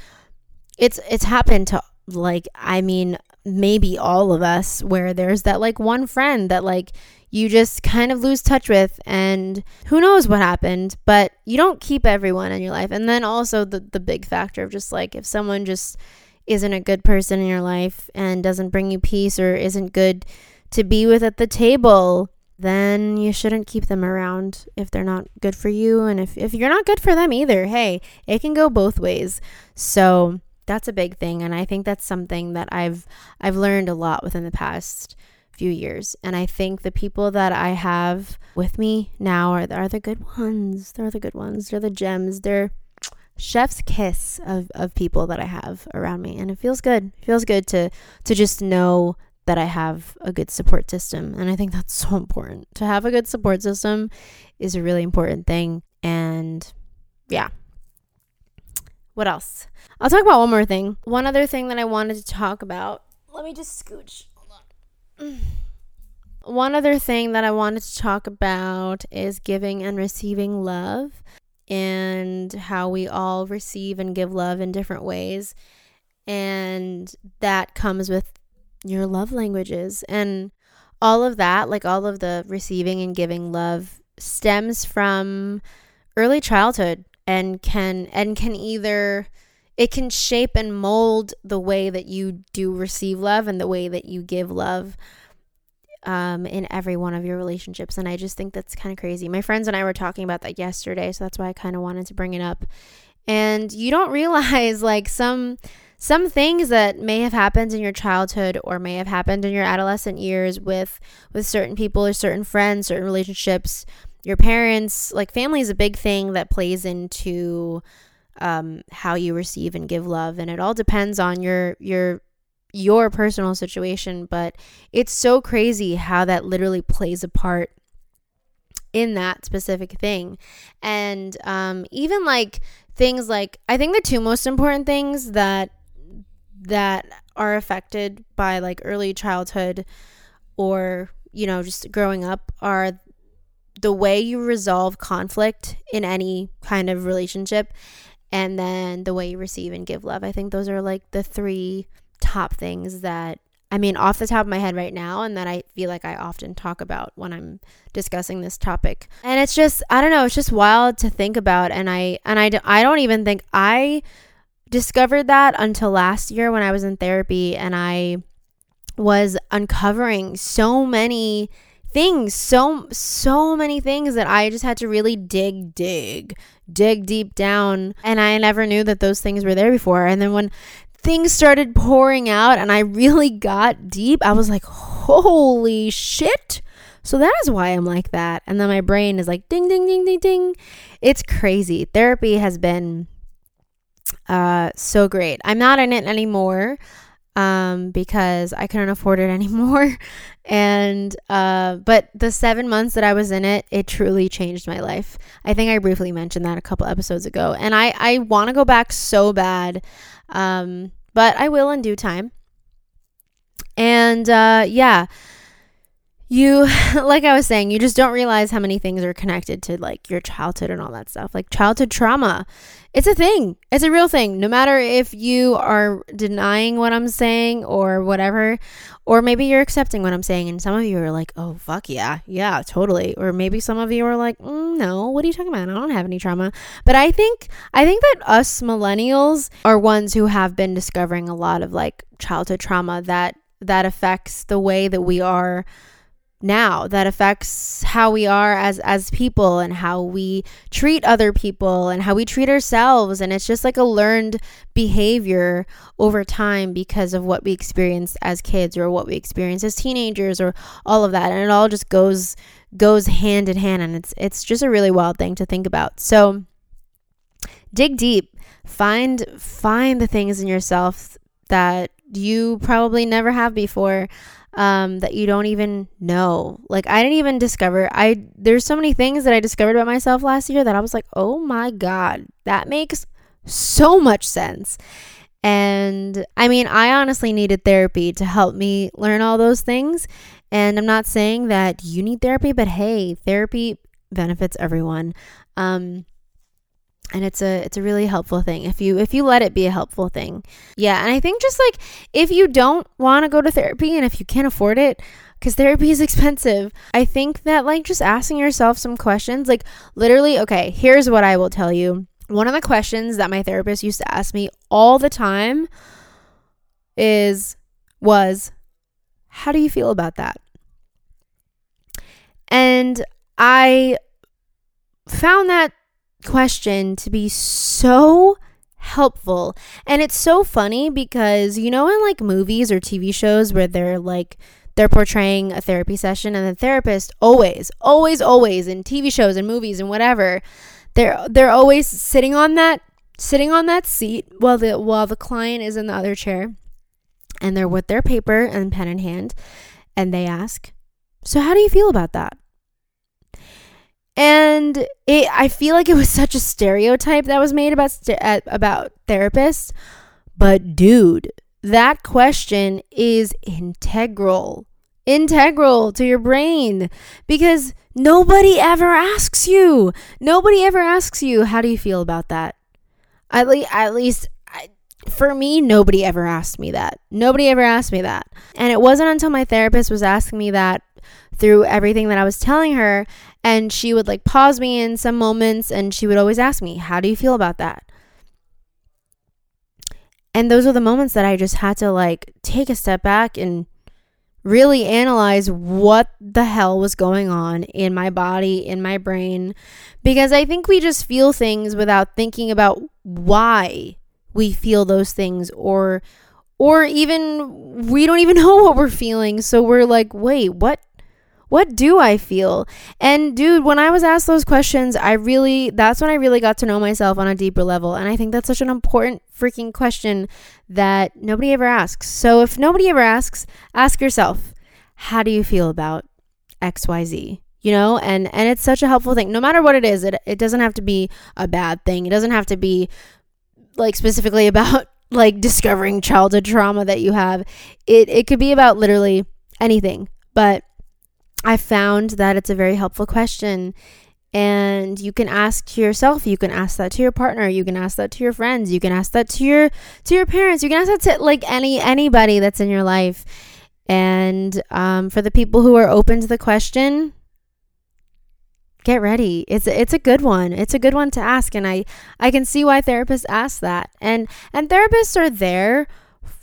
it's it's happened to like I mean maybe all of us where there's that like one friend that like you just kind of lose touch with and who knows what happened but you don't keep everyone in your life and then also the the big factor of just like if someone just isn't a good person in your life and doesn't bring you peace or isn't good to be with at the table then you shouldn't keep them around if they're not good for you and if, if you're not good for them either hey it can go both ways so that's a big thing and i think that's something that i've i've learned a lot within the past few years. And I think the people that I have with me now are, are the good ones. They're the good ones. They're the gems. They're chef's kiss of, of people that I have around me. And it feels good. It feels good to to just know that I have a good support system. And I think that's so important. To have a good support system is a really important thing. And yeah. What else? I'll talk about one more thing. One other thing that I wanted to talk about. Let me just scooch Hold On. one other thing that I wanted to talk about is giving and receiving love and how we all receive and give love in different ways. And that comes with your love languages. And all of that, like all of the receiving and giving love, stems from early childhood and can and can either it can shape and mold the way that you do receive love and the way that you give love um, in every one of your relationships. And I just think that's kind of crazy. My friends and I were talking about that yesterday, so that's why I kind of wanted to bring it up. And you don't realize like some some things that may have happened in your childhood or may have happened in your adolescent years with with certain people or certain friends, certain relationships, your parents, like family is a big thing that plays into um, how you receive and give love, and it all depends on your your your personal situation. But it's so crazy how that literally plays a part in that specific thing, and um, even like things like I think the two most important things that that are affected by like early childhood or you know just growing up are the way you resolve conflict in any kind of relationship and then the way you receive and give love. I think those are like the three top things that I mean off the top of my head right now and that I feel like I often talk about when I'm discussing this topic. And it's just I don't know, it's just wild to think about and I and I I don't even think I discovered that until last year when I was in therapy and I was uncovering so many things so so many things that I just had to really dig dig dig deep down. And I never knew that those things were there before. And then when things started pouring out and I really got deep I was like holy shit. So that is why I'm like that. And then my brain is like ding ding ding ding ding. It's crazy. Therapy has been uh so great I'm not in it anymore um, because I couldn't afford it anymore. and uh, but the seven months that I was in it, it truly changed my life. I think I briefly mentioned that a couple episodes ago, and I I want to go back so bad, um, but I will in due time. And uh, yeah, you like I was saying, you just don't realize how many things are connected to like your childhood and all that stuff. Like childhood trauma. It's a thing. It's a real thing. No matter if you are denying what I'm saying or whatever, or maybe you're accepting what I'm saying and some of you are like, "Oh, fuck yeah. Yeah, totally." Or maybe some of you are like, mm, "No, what are you talking about? I don't have any trauma." But I think I think that us millennials are ones who have been discovering a lot of like childhood trauma that that affects the way that we are now that affects how we are as as people and how we treat other people and how we treat ourselves. And it's just like a learned behavior over time because of what we experienced as kids or what we experienced as teenagers or all of that. And it all just goes goes hand in hand. And it's it's just a really wild thing to think about. So dig deep. Find find the things in yourself that you probably never have before um, that you don't even know. Like I didn't even discover. I there's so many things that I discovered about myself last year that I was like, oh my god, that makes so much sense. And I mean, I honestly needed therapy to help me learn all those things. And I'm not saying that you need therapy, but hey, therapy benefits everyone. Um, and it's a it's a really helpful thing. If you if you let it be a helpful thing. Yeah and i think just like if you don't want to go to therapy and if you can't afford it because therapy is expensive i think that like just asking yourself some questions like literally okay here's what i will tell you. One of the questions that my therapist used to ask me all the time is was how do you feel about that? And i found that question to be so helpful. And it's so funny because, you know, in like movies or TV shows where they're like, they're portraying a therapy session and the therapist always always always in TV shows and movies and whatever they're they're always sitting on that sitting on that seat while the while the client is in the other chair and they're with their paper and pen in hand and they ask so how do you feel about that and it I feel like it was such a stereotype that was made about about therapists, but dude, that question is integral. Integral to your brain because nobody ever asks you. Nobody ever asks you, how do you feel about that? At, le- at least I, for me, nobody ever asked me that. Nobody ever asked me that. And it wasn't until my therapist was asking me that through everything that I was telling her. And she would like pause me in some moments and she would always ask me, How do you feel about that? And those are the moments that I just had to like take a step back and really analyze what the hell was going on in my body, in my brain. Because I think we just feel things without thinking about why we feel those things or or even we don't even know what we're feeling so we're like wait what what do I feel? And dude, when I was asked those questions, I really, that's when I really got to know myself on a deeper level. And I think that's such an important freaking question that nobody ever asks. So if nobody ever asks, ask yourself, how do you feel about XYZ? You know, and and it's such a helpful thing. No matter what it is, it it doesn't have to be a bad thing. It doesn't have to be like specifically about like discovering childhood trauma that you have. It it could be about literally anything. But I found that it's a very helpful question. And you can ask yourself, you can ask that to your partner, you can ask that to your friends, you can ask that to your to your parents, you can ask that to like any anybody that's in your life. And um, for the people who are open to the question, get ready. It's a, it's a good one. It's a good one to ask, and I I can see why therapists ask that. And and therapists are there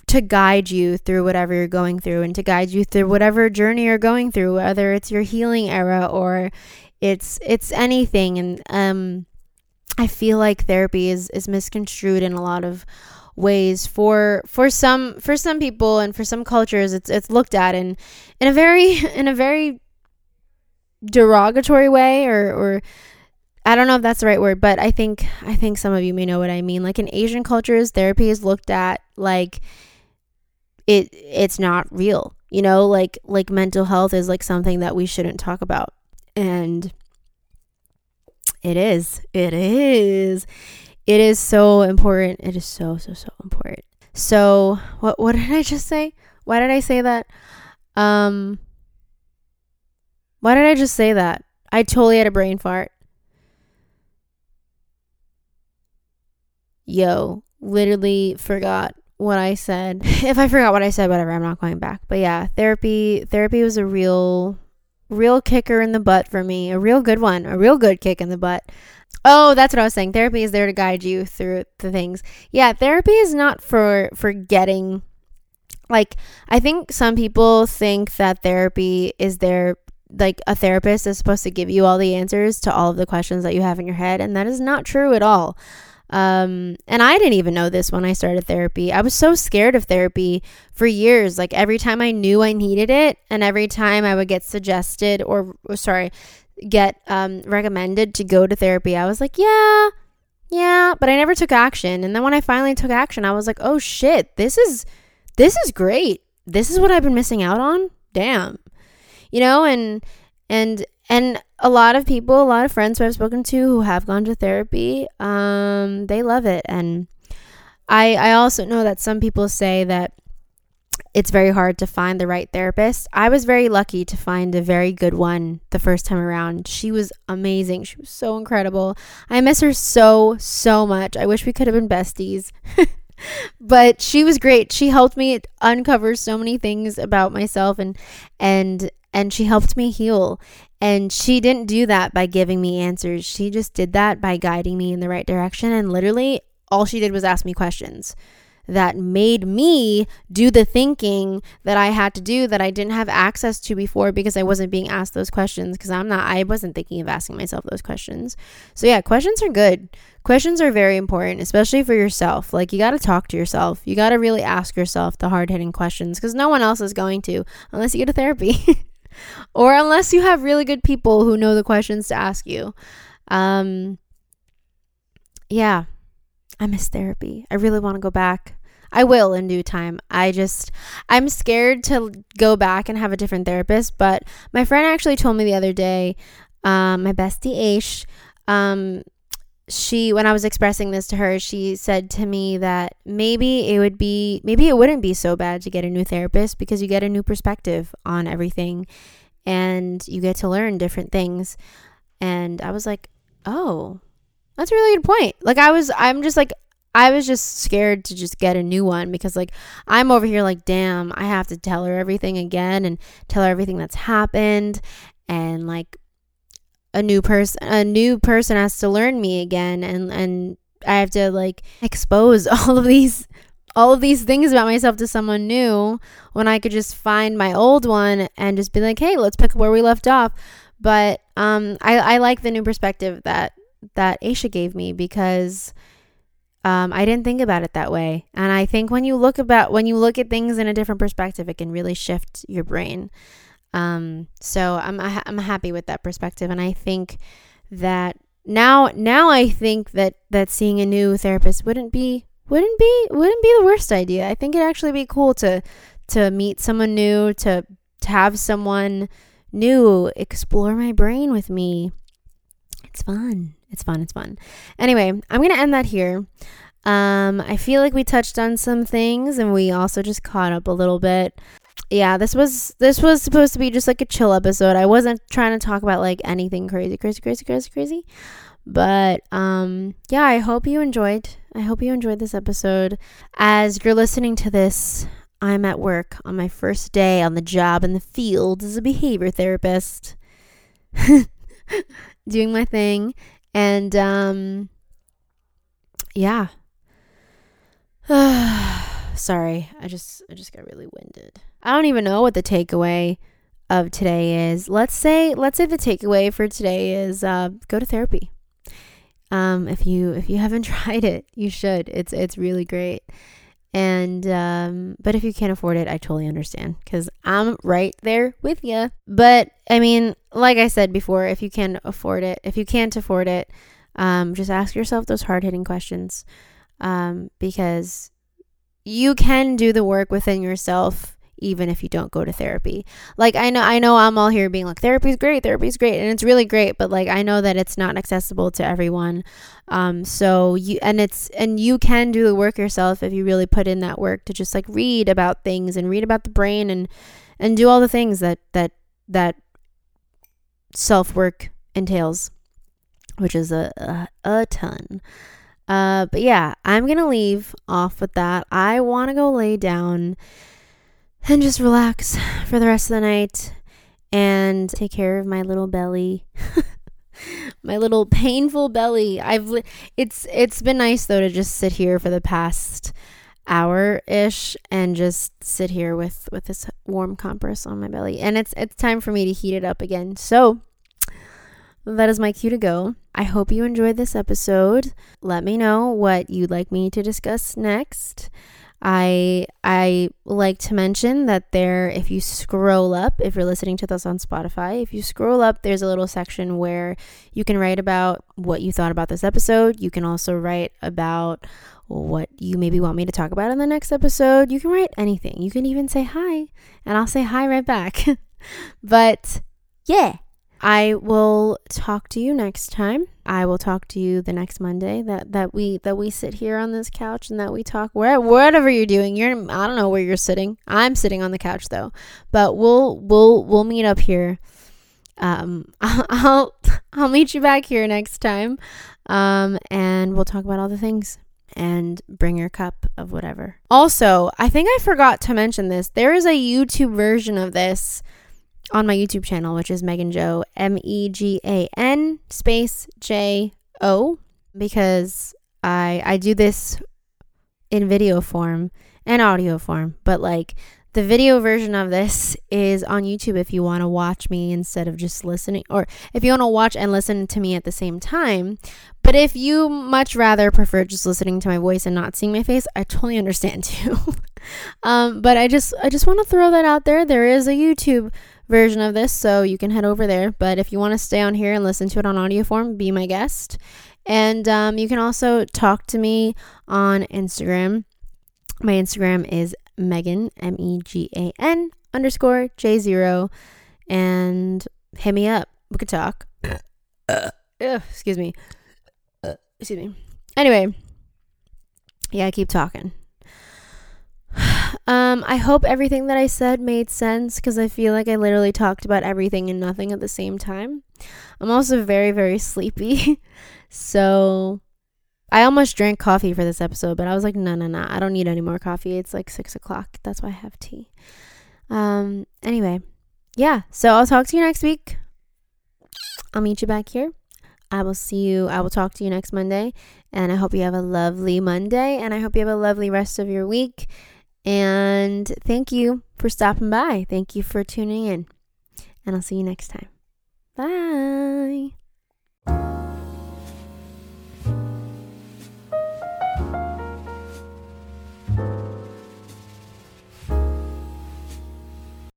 to guide you through whatever you're going through and to guide you through whatever journey you're going through whether it's your healing era or it's it's anything and um I feel like therapy is is misconstrued in a lot of ways for for some for some people and for some cultures it's it's looked at in in a very in a very derogatory way or or I don't know if that's the right word, but I think I think some of you may know what I mean. Like in Asian cultures, therapy is looked at like it it's not real you know like like mental health is like something that we shouldn't talk about and it is it is it is so important it is so so so important so what what did i just say why did i say that um Why did I just say that? I totally had a brain fart. Yo, literally forgot what I said. if I forgot what I said, whatever, I'm not going back. But yeah, therapy therapy was a real real kicker in the butt for me. A real good one. A real good kick in the butt. Oh, that's what I was saying. Therapy is there to guide you through the things. Yeah, therapy is not for for getting like I think some people think that therapy is there like a therapist is supposed to give you all the answers to all of the questions that you have in your head and that is not true at all. Um, and I didn't even know this when I started therapy. I was so scared of therapy for years. Like every time I knew I needed it, and every time I would get suggested or, or sorry, get um, recommended to go to therapy, I was like, yeah, yeah, but I never took action. And then when I finally took action, I was like, oh shit, this is this is great. This is what I've been missing out on. Damn. You know, and and and a lot of people, a lot of friends who I've spoken to who have gone to therapy, um, they love it. And I I also know that some people say that it's very hard to find the right therapist. I was very lucky to find a very good one the first time around. She was amazing. She was so incredible. I miss her so, so much. I wish we could have been besties. but she was great. She helped me uncover so many things about myself and and and she helped me heal. And she didn't do that by giving me answers. She just did that by guiding me in the right direction and literally all she did was ask me questions that made me do the thinking that I had to do that I didn't have access to before because I wasn't being asked those questions because I'm not I wasn't thinking of asking myself those questions. So yeah, questions are good. Questions are very important, especially for yourself. Like you got to talk to yourself. You got to really ask yourself the hard-hitting questions cuz no one else is going to unless you go to therapy. or unless you have really good people who know the questions to ask you. Um yeah. I miss therapy. I really want to go back. I will in due time. I just, I'm scared to go back and have a different therapist. But my friend actually told me the other day, um, my bestie Aish, um, she, when I was expressing this to her, she said to me that maybe it would be, maybe it wouldn't be so bad to get a new therapist because you get a new perspective on everything and you get to learn different things. And I was like, oh, that's a really good point. Like, I was, I'm just like, I was just scared to just get a new one because like I'm over here like damn, I have to tell her everything again and tell her everything that's happened and like a new person a new person has to learn me again and and I have to like expose all of these all of these things about myself to someone new when I could just find my old one and just be like, "Hey, let's pick up where we left off." But um I I like the new perspective that that Aisha gave me because um, I didn't think about it that way. And I think when you look about when you look at things in a different perspective, it can really shift your brain. Um, so I'm I'm happy with that perspective, and I think that now now I think that that seeing a new therapist wouldn't be wouldn't be wouldn't be the worst idea. I think it'd actually be cool to to meet someone new, to to have someone new explore my brain with me. It's fun. It's fun. It's fun. Anyway, I'm to end that here. Um, I feel like we touched on some things and we also just caught up a little bit. Yeah, this was this was supposed to be just like a chill episode. I wasn't trying to talk about like anything crazy, crazy, crazy, crazy, crazy. But um yeah, I hope you enjoyed. I hope you enjoyed this episode. As you're listening to this, I'm at work on my first day on the job in the field as a behavior therapist. Doing my thing and um yeah. Sorry, I just I just got really winded. I don't even know what the takeaway of today is. Let's say let's say the takeaway for today is uh, go to therapy. Um, if you if you haven't tried it, you should. It's it's really great. And um, but if you can't afford it, I totally understand because I'm right there with you. But I mean, like I said before, if you can afford it, if you can't afford it, um, just ask yourself those hard hitting questions um, because you can do the work within yourself even if you don't go to therapy. Like I know I know I'm all here being like therapy's great, therapy's great and it's really great, but like I know that it's not accessible to everyone. Um so you and it's and you can do the work yourself if you really put in that work to just like read about things and read about the brain and and do all the things that that that self work entails, which is a, a, a ton. Uh, but yeah, I'm gonna leave off with that. I want to go lay down and just relax for the rest of the night and take care of my little belly. my little painful belly. I've it's it's been nice though to just sit here for the past hour ish and just sit here with with this warm compress on my belly. And it's it's time for me to heat it up again. So that is my cue to go. I hope you enjoyed this episode. Let me know what you'd like me to discuss next. I I like to mention that there if you scroll up if you're listening to this on Spotify, if you scroll up there's a little section where you can write about what you thought about this episode. You can also write about what you maybe want me to talk about in the next episode. You can write anything. You can even say hi and I'll say hi right back. but yeah, I will talk to you next time. I will talk to you the next Monday that that we that we sit here on this couch and that we talk where whatever you're doing. You're I don't know where you're sitting. I'm sitting on the couch though. But we'll we'll we'll meet up here. Um I'll I'll, meet you back here next time. Um and we'll talk about all the things and bring your cup of whatever. Also, I think I forgot to mention this. There is a YouTube version of this on my YouTube channel, which is Megan Joe, M E G A N space J O, because I I do this in video form and audio form, but like the video version of this is on YouTube if you want to watch me instead of just listening, or if you want to watch and listen to me at the same time. But if you much rather prefer just listening to my voice and not seeing my face, I totally understand too. um, but I just I just want to throw that out there. There is a YouTube version of this, so you can head over there. But if you want to stay on here and listen to it on audio form, be my guest. And um, you can also talk to me on Instagram. My Instagram is Megan, M E G A N underscore J zero. And hit me up. We could talk. Uh, excuse me. Uh, excuse me. Anyway, yeah, I keep talking. Um, I hope everything that I said made sense because I feel like I literally talked about everything and nothing at the same time. I'm also very, very sleepy. so I almost drank coffee for this episode, but I was like, no, no, no, I don't need any more coffee. It's like six o'clock. That's why I have tea. Um, anyway, yeah. So I'll talk to you next week. I'll meet you back here. I will see you. I will talk to you next Monday. And I hope you have a lovely Monday. And I hope you have a lovely rest of your week. And thank you for stopping by. Thank you for tuning in. And I'll see you next time. Bye.